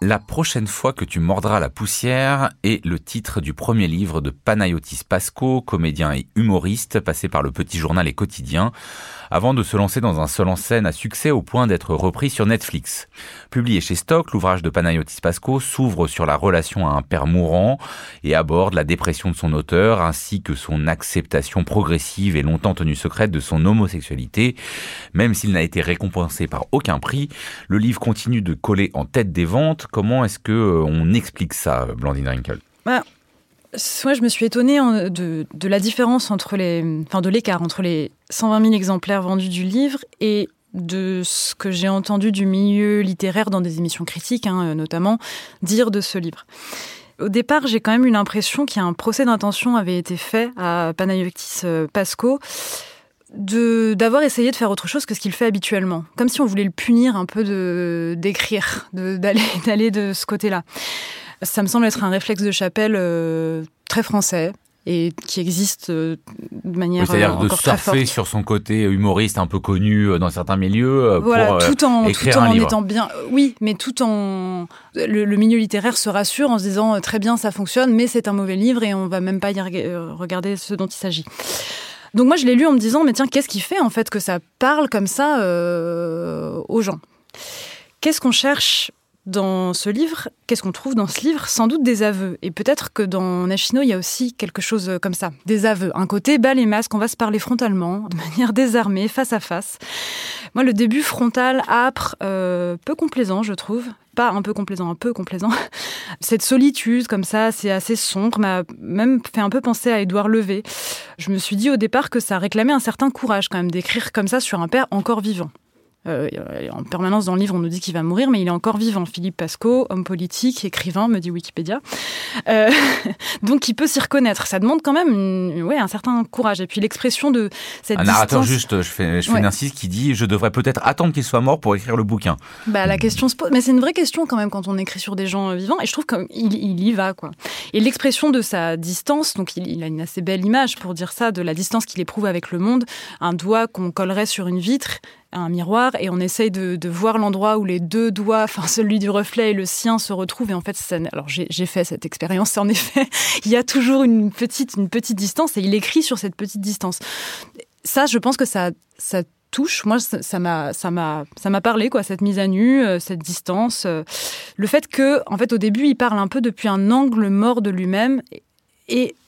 La prochaine fois que tu mordras la poussière est le titre du premier livre de Panayotis Pasco, comédien et humoriste passé par le petit journal et quotidien, avant de se lancer dans un seul en scène à succès au point d'être repris sur Netflix. Publié chez Stock, l'ouvrage de Panayotis Pasco s'ouvre sur la relation à un père mourant et aborde la dépression de son auteur ainsi que son acceptation progressive et longtemps tenue secrète de son homosexualité. Même s'il n'a été récompensé par aucun prix, le livre continue de coller en tête des ventes Comment est-ce que euh, on explique ça, Blandine Rinkel? Bah, Moi, je me suis étonnée hein, de, la différence entre les, enfin de l'écart entre les 120 000 exemplaires vendus du livre et de ce que j'ai entendu du milieu littéraire dans des émissions critiques, hein, notamment, dire de ce livre. Au départ, j'ai quand même eu l'impression qu'un procès d'intention avait été fait à Panayotis euh, Pasco de d'avoir essayé de faire autre chose que ce qu'il fait habituellement, comme si on voulait le punir un peu de d'écrire, d'aller d'aller de ce côté-là. Ça me semble être un réflexe de Chapelle euh, très français et qui existe euh, de manière oui, c'est-à-dire de surfer sur son côté humoriste un peu connu euh, dans certains milieux voilà, pour tout en écrire tout en un livre. étant bien oui mais tout en le, le, milieu littéraire se rassure en se disant très bien ça fonctionne mais c'est un mauvais livre et on va même pas y regarder ce dont il s'agit donc moi, je l'ai lu en me disant, mais tiens, qu'est-ce qui fait en fait que ça parle comme ça euh, aux gens? Qu'est-ce qu'on cherche dans ce livre? Qu'est-ce qu'on trouve dans ce livre? Sans doute des aveux. Et peut-être que dans Nashino, il y a aussi quelque chose comme ça, des aveux. Un côté bas les masques, on va se parler frontalement, de manière désarmée, face à face. Moi, le début frontal, âpre, euh, peu complaisant, je trouve. Pas un peu complaisant, un peu complaisant. Cette solitude, comme ça, c'est assez sombre, m'a même fait un peu penser à Édouard Levé. Je me suis dit au départ que ça réclamait un certain courage quand même d'écrire comme ça sur un père encore vivant. Euh, en permanence dans le livre, on nous dit qu'il va mourir, mais il est encore vivant. Philippe Pasco, homme politique, écrivain, me dit Wikipédia. Euh, donc il peut s'y reconnaître. Ça demande quand même une, ouais, un certain courage. Et puis l'expression de cette Un narrateur juste, je fais, je fais ouais. une insiste, qui dit Je devrais peut-être attendre qu'il soit mort pour écrire le bouquin. Bah, la question se pose. Mais c'est une vraie question quand même quand on écrit sur des gens vivants. Et je trouve qu'il il y va. quoi. Et l'expression de sa distance, donc il, il a une assez belle image pour dire ça, de la distance qu'il éprouve avec le monde, un doigt qu'on collerait sur une vitre un miroir et on essaye de, voir l'endroit où les deux doigts, enfin celui du reflet et le sien se retrouvent. Et en fait, ça, alors j'ai fait cette expérience. En effet, il y a toujours une petite, une petite distance et il écrit sur cette petite distance. Ça, je pense que ça, ça touche. Moi, ça m'a, ça m'a, ça m'a parlé quoi, cette mise à nu, euh, cette distance, euh, le fait que, en fait, au début, il parle un peu depuis un angle mort de lui-même. Et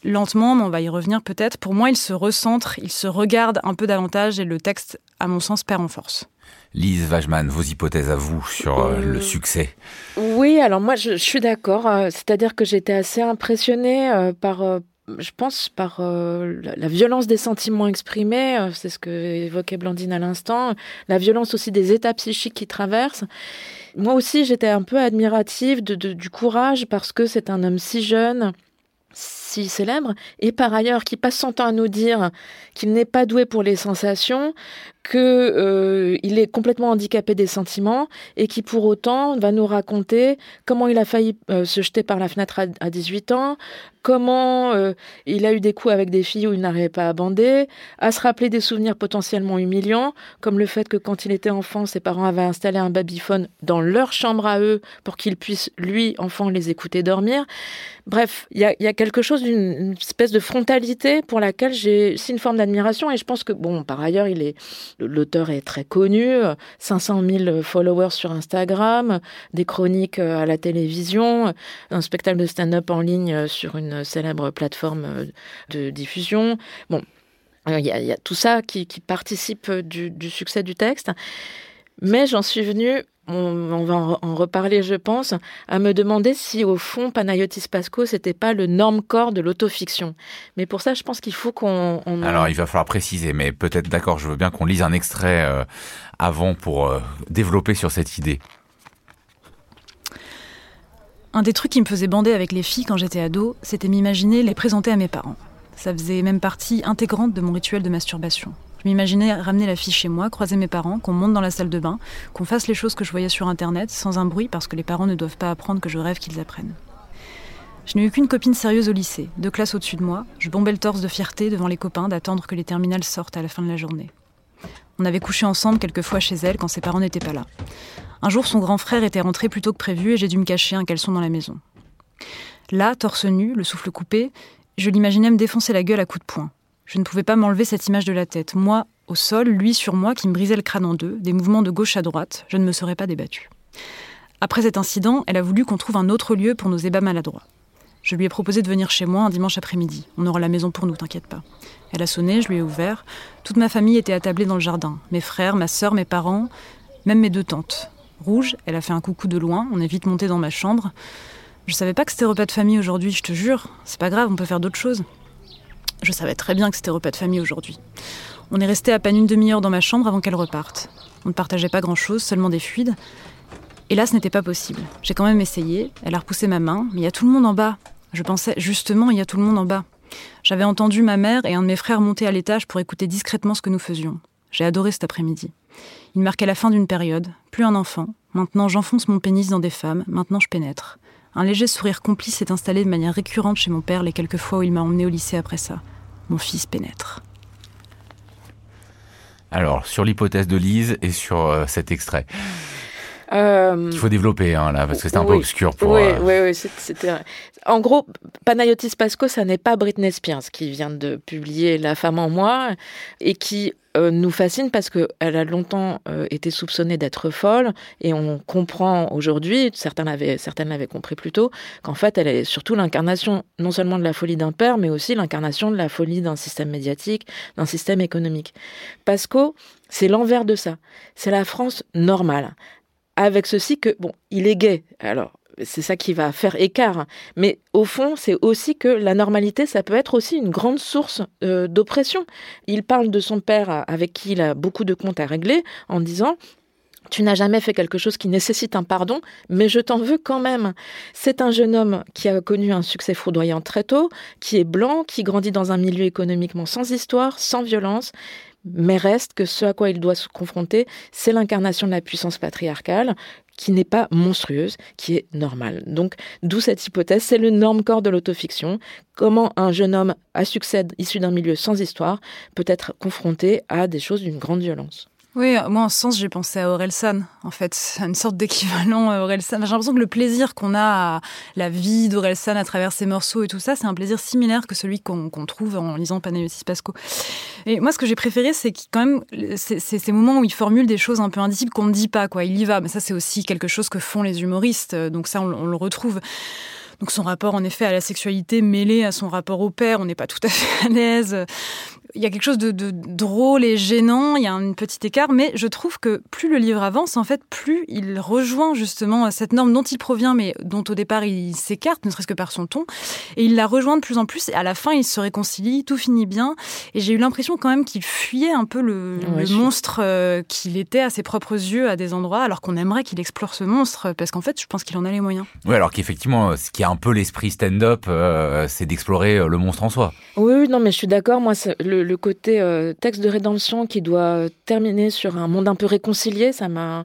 lentement, mais on va y revenir peut-être, pour moi, il se recentre, il se regarde un peu davantage et le texte, à mon sens, perd en force. Lise Wajman, vos hypothèses à vous sur euh, le succès Oui, alors moi, je, je suis d'accord. Euh, C'est-à-dire que j'étais assez impressionnée euh, par, je pense, par euh, la violence des sentiments exprimés. Euh, C'est ce que évoquait Blandine à l'instant. La violence aussi des états psychiques qui traversent. Moi aussi, j'étais un peu admirative de, de, du courage parce que c'est un homme si jeune si célèbre, et par ailleurs qui passe son temps à nous dire qu'il n'est pas doué pour les sensations, qu'il euh, est complètement handicapé des sentiments, et qui pour autant va nous raconter comment il a failli euh, se jeter par la fenêtre à, à 18 ans, comment euh, il a eu des coups avec des filles où il n'arrivait pas à bander, à se rappeler des souvenirs potentiellement humiliants, comme le fait que quand il était enfant, ses parents avaient installé un babyphone dans leur chambre à eux pour qu'il puisse, lui, enfant, les écouter dormir. Bref, il y a, quelque chose d'une espèce de frontalité pour laquelle j'ai aussi une forme d'admiration et je pense que, bon, par ailleurs, il est, l'auteur est très connu, 500 000 followers sur Instagram, des chroniques à la télévision, un spectacle de stand-up en ligne sur une célèbre plateforme de diffusion. Bon, il y a, tout ça qui, participe du, du succès du texte. Mais j'en suis venue on, on, va en reparler, je pense, à me demander si, au fond, Panayotis Pasco, c'était pas le norme corps de l'autofiction. Mais pour ça, je pense qu'il faut qu'on. On... Alors, il va falloir préciser, mais peut-être, d'accord, je veux bien qu'on lise un extrait euh, avant pour euh, développer sur cette idée. Un des trucs qui me faisait bander avec les filles quand j'étais ado, c'était m'imaginer les présenter à mes parents. Ça faisait même partie intégrante de mon rituel de masturbation. Je m'imaginais ramener la fille chez moi, croiser mes parents, qu'on monte dans la salle de bain, qu'on fasse les choses que je voyais sur Internet, sans un bruit, parce que les parents ne doivent pas apprendre que je rêve qu'ils apprennent. Je n'ai eu qu'une copine sérieuse au lycée, deux classes au-dessus de moi. Je bombais le torse de fierté devant les copains d'attendre que les terminales sortent à la fin de la journée. On avait couché ensemble quelquefois chez elle quand ses parents n'étaient pas là. Un jour, son grand frère était rentré plus tôt que prévu et j'ai dû me cacher un caleçon dans la maison. Là, torse nu, le souffle coupé, je l'imaginais me défoncer la gueule à coups de poing. Je ne pouvais pas m'enlever cette image de la tête. Moi, au sol, lui sur moi, qui me brisait le crâne en deux, des mouvements de gauche à droite, je ne me serais pas débattue. Après cet incident, elle a voulu qu'on trouve un autre lieu pour nos ébats maladroits. Je lui ai proposé de venir chez moi un dimanche après-midi. On aura la maison pour nous, t'inquiète pas. Elle a sonné, je lui ai ouvert. Toute ma famille était attablée dans le jardin. Mes frères, ma sœur, mes parents, même mes deux tantes. Rouge, elle a fait un coucou de loin, on est vite monté dans ma chambre. Je savais pas que c'était repas de famille aujourd'hui, je te jure. C'est pas grave, on peut faire d'autres choses. Je savais très bien que c'était repas de famille aujourd'hui. On est resté à peine une demi-heure dans ma chambre avant qu'elle reparte. On ne partageait pas grand-chose, seulement des fluides. Et là, ce n'était pas possible. J'ai quand même essayé. Elle a repoussé ma main, mais il y a tout le monde en bas. Je pensais, justement, il y a tout le monde en bas. J'avais entendu ma mère et un de mes frères monter à l'étage pour écouter discrètement ce que nous faisions. J'ai adoré cet après-midi. Il marquait la fin d'une période, plus un enfant. Maintenant, j'enfonce mon pénis dans des femmes, maintenant je pénètre. Un léger sourire complice s'est installé de manière récurrente chez mon père les quelques fois où il m'a emmené au lycée après ça. Mon fils pénètre. Alors, sur l'hypothèse de Lise et sur euh, cet extrait. Euh, Il faut développer, hein, là, parce que c'est un peu obscur pour. Oui, euh, oui, oui, c'était. En gros, Panayotis Pasco, ça n'est pas Britney Spears qui vient de publier La femme en moi et qui euh, nous fascine parce qu'elle a longtemps euh, été soupçonnée d'être folle et on comprend aujourd'hui, certaines l'avaient compris plus tôt, qu'en fait elle est surtout l'incarnation non seulement de la folie d'un père, mais aussi l'incarnation de la folie d'un système médiatique, d'un système économique. Pasco, c'est l'envers de ça. C'est la France normale avec ceci que, bon, il est gay. Alors, c'est ça qui va faire écart. Mais au fond, c'est aussi que la normalité, ça peut être aussi une grande source euh, d'oppression. Il parle de son père avec qui il a beaucoup de comptes à régler en disant tu n'as jamais fait quelque chose qui nécessite un pardon, mais je t'en veux quand même. C'est un jeune homme qui a connu un succès foudroyant très tôt, qui est blanc, qui grandit dans un milieu économiquement sans histoire, sans violence, mais reste que ce à quoi il doit se confronter, c'est l'incarnation de la puissance patriarcale, qui n'est pas monstrueuse, qui est normale. Donc, d'où cette hypothèse, c'est le norme corps de l'autofiction. Comment un jeune homme à succès issu d'un milieu sans histoire peut être confronté à des choses d'une grande violence. Oui, moi en ce sens, j'ai pensé à Orelsan, en fait, à une sorte d'équivalent à Orelsan. J'ai l'impression que le plaisir qu'on a à la vie d'Orelsan à travers ses morceaux et tout ça, c'est un plaisir similaire que celui qu'on trouve en lisant Panayotis Pasco. Et moi, ce que j'ai préféré, c'est quand même, c'est ces moments où il formule des choses un peu indicibles qu'on ne dit pas, quoi. Il y va. Mais ça, c'est aussi quelque chose que font les humoristes. Donc ça, on, on le retrouve. Donc son rapport en effet à la sexualité mêlé à son rapport au père, on n'est pas tout à fait à l'aise. Il y a quelque chose de, de drôle et gênant, il y a un petit écart, mais je trouve que plus le livre avance, en fait, plus il rejoint justement cette norme dont il provient, mais dont au départ il s'écarte, ne serait-ce que par son ton, et il la rejoint de plus en plus, et à la fin il se réconcilie, tout finit bien, et j'ai eu l'impression quand même qu'il fuyait un peu le, Ouais, le monstre euh, qu'il était à ses propres yeux à des endroits, alors qu'on aimerait qu'il explore ce monstre, parce qu'en fait je pense qu'il en a les moyens. Oui, alors qu'effectivement, ce qui est un peu l'esprit stand-up, euh, c'est d'explorer euh, le monstre en soi. Oui, non, mais je suis d'accord. Moi, c'est le, le côté euh, texte de rédemption qui doit terminer sur un monde un peu réconcilié, ça m'a,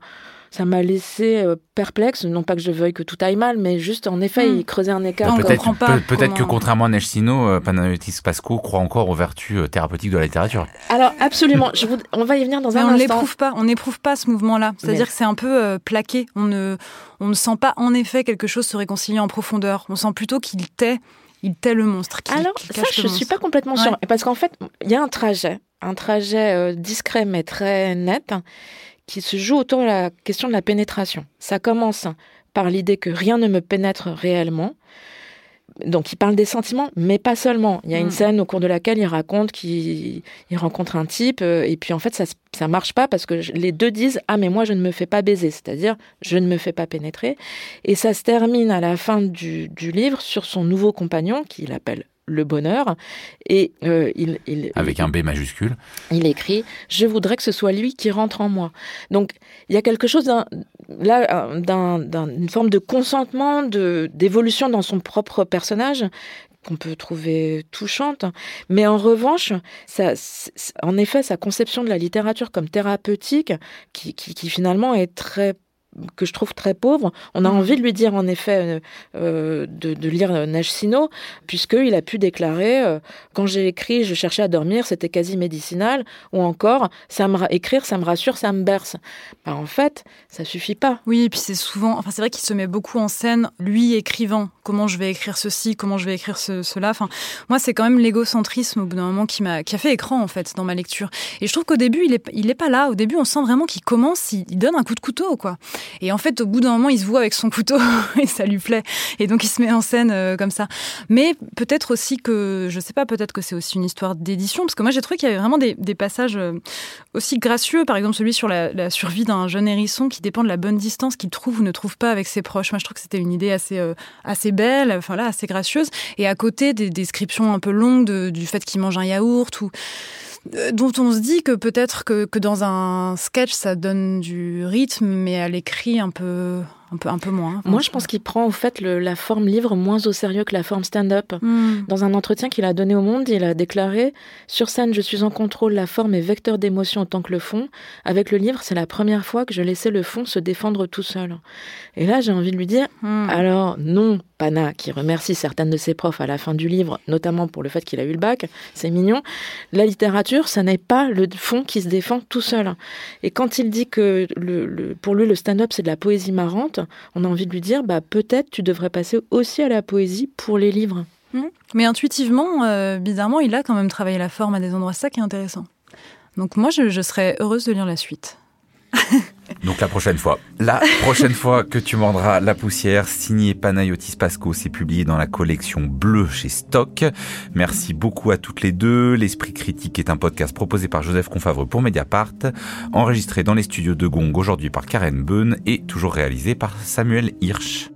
ça m'a laissé euh, perplexe. Non pas que je veuille que tout aille mal, mais juste en effet, Hmm. il creusait un écart. on comme- Peut-être comprend pas peut- peut-être que comment- contrairement à Nechsino, euh, Panayotis Pasco croit encore aux vertus thérapeutiques de la littérature. Alors, absolument. Je vous... On va y venir dans Mais un on instant. l'éprouve pas, on n'éprouve pas ce mouvement-là. C'est-à-dire Mais- que c'est un peu euh, plaqué. On ne, on ne sent pas en effet quelque chose se réconcilier en profondeur. On sent plutôt qu'il tait, il tait le monstre. qu'il- Alors, ça, je le suis pas complètement Ouais. sûre. Parce qu'en fait, il y a un trajet, un trajet euh, discret mais très net, qui se joue autour de la question de la pénétration. Ça commence par l'idée que rien ne me pénètre réellement. Donc, il parle des sentiments, mais pas seulement. Il y a une Mm. scène au cours de laquelle il raconte qu'il il rencontre un type, euh, et puis en fait, ça, ça marche pas parce que les deux disent Ah, mais moi, je ne me fais pas baiser, c'est-à-dire, je ne me fais pas pénétrer. Et ça se termine à la fin du, du livre sur son nouveau compagnon, qu'il appelle le bonheur, et euh, il, il, Avec un B majuscule. il écrit Je voudrais que ce soit lui qui rentre en moi. Donc, il y a quelque chose d'un, là, euh, d'un, d'un- une forme de consentement, de, d'évolution dans son propre personnage qu'on peut trouver touchante. Mais en revanche, ça, en effet, sa conception de la littérature comme thérapeutique, qui, qui, qui finalement est très que je trouve très pauvre. On a mm. envie de lui dire en effet euh, de, de, lire Nage Sino, puisqu'il a pu déclarer quand j'ai écrit, je cherchais à dormir, c'était quasi médicinal, ou encore ça me écrire, ça me rassure, ça me berce. Bah, en fait, ça suffit pas. Oui, et puis c'est souvent, enfin c'est vrai qu'il se met beaucoup en scène, lui écrivant, comment je vais écrire ceci, comment je vais écrire ce, cela. Enfin, moi c'est quand même l'égocentrisme au bout d'un moment qui m'a, qui a fait écran en fait dans ma lecture. Et je trouve qu'au début il est, il est pas là. Au début on sent vraiment qu'il commence, il, donne un coup de couteau quoi. Et en fait au bout d'un moment il se voit avec son couteau et ça lui plaît. Et donc il se met en scène euh, comme ça. Mais peut-être aussi que, je sais pas, peut-être que c'est aussi une histoire d'édition parce que moi j'ai trouvé qu'il y avait vraiment des, passages euh, aussi gracieux. Par exemple celui sur la, survie d'un jeune hérisson qui dépend de la bonne distance qu'il trouve ou ne trouve pas avec ses proches. Moi, je trouve que c'était une idée assez, euh, assez belle, enfin là, assez gracieuse. Et à côté, des descriptions un peu longues du fait qu'il mange un yaourt ou dont on se dit que peut-être que, que, dans un sketch ça donne du rythme, mais à l'écrit un peu un peu, un peu moins. Moi, je pense qu'il prend en fait la forme livre moins au sérieux que la forme stand-up. Hmm. Dans un entretien qu'il a donné au Monde, il a déclaré Sur scène, je suis en contrôle, la forme est vecteur d'émotion autant que le fond. Avec le livre, c'est la première fois que je laissais le fond se défendre tout seul. Et là, j'ai envie de lui dire hmm. Alors, non, Pana, qui remercie certaines de ses profs à la fin du livre, notamment pour le fait qu'il a eu le bac, c'est mignon. La littérature, ça n'est pas le fond qui se défend tout seul. Et quand il dit que le, pour lui, le stand-up, c'est de la poésie marrante, on a envie de lui dire bah, peut-être tu devrais passer aussi à la poésie pour les livres. Mmh. Mais intuitivement, euh, bizarrement, il a quand même travaillé la forme à des endroits, ça qui est intéressant. Donc moi, je serais heureuse de lire la suite. Donc la prochaine fois. La prochaine fois que tu mordras la poussière, signé Panayotis Pasco, c'est publié dans la collection bleue chez Stock. Merci beaucoup à toutes les deux. L'Esprit Critique est un podcast proposé par Joseph Confavre pour Mediapart, enregistré dans les studios de Gong aujourd'hui par Karen Beun et toujours réalisé par Samuel Hirsch.